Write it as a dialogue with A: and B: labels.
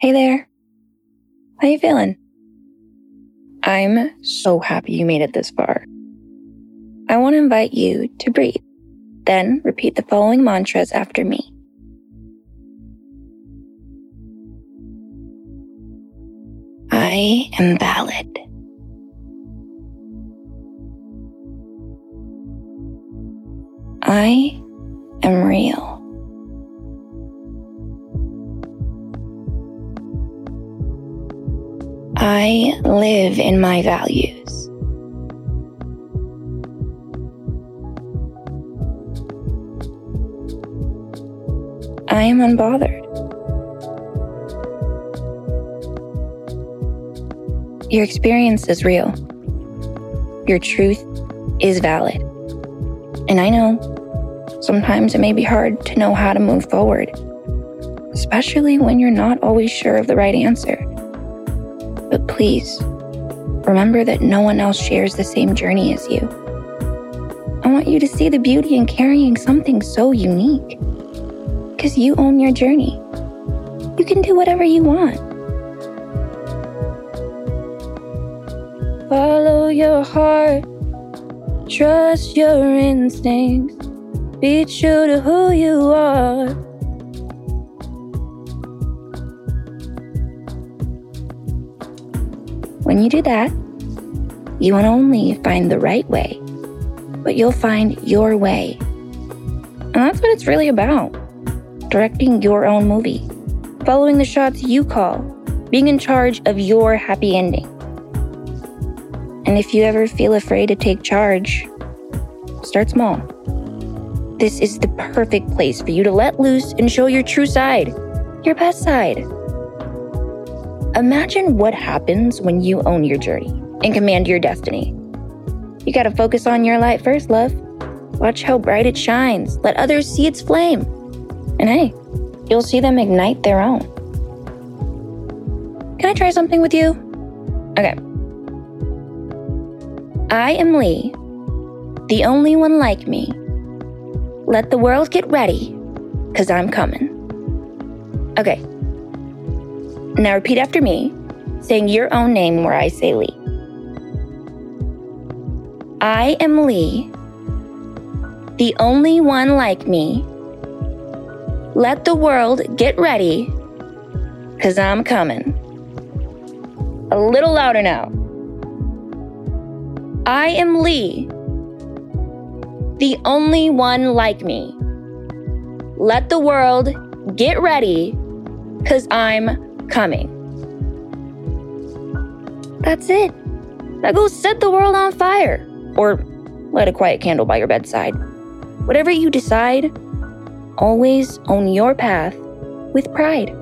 A: Hey there. How you feeling? I'm so happy you made it this far. I want to invite you to breathe. Then repeat the following mantras after me. I am valid. I am real. I live in my values. I am unbothered. Your experience is real. Your truth is valid. And I know sometimes it may be hard to know how to move forward, especially when you're not always sure of the right answer. Please, remember that no one else shares the same journey as you. I want you to see the beauty in carrying something so unique. Because you own your journey. You can do whatever you want. Follow your heart, trust your instincts, be true to who you are. When you do that, you won't only find the right way, but you'll find your way. And that's what it's really about directing your own movie, following the shots you call, being in charge of your happy ending. And if you ever feel afraid to take charge, start small. This is the perfect place for you to let loose and show your true side, your best side. Imagine what happens when you own your journey and command your destiny. You gotta focus on your light first, love. Watch how bright it shines. Let others see its flame. And hey, you'll see them ignite their own. Can I try something with you? Okay. I am Lee, the only one like me. Let the world get ready, because I'm coming. Okay, now repeat after me, saying your own name where I say Lee. I am Lee, the only one like me. Let the world get ready, because I'm coming. A little louder now. I am Lee, the only one like me. Let the world get ready, because I'm coming. That's it. Now go set the world on fire. Or light a quiet candle by your bedside. Whatever you decide, always own your path with pride.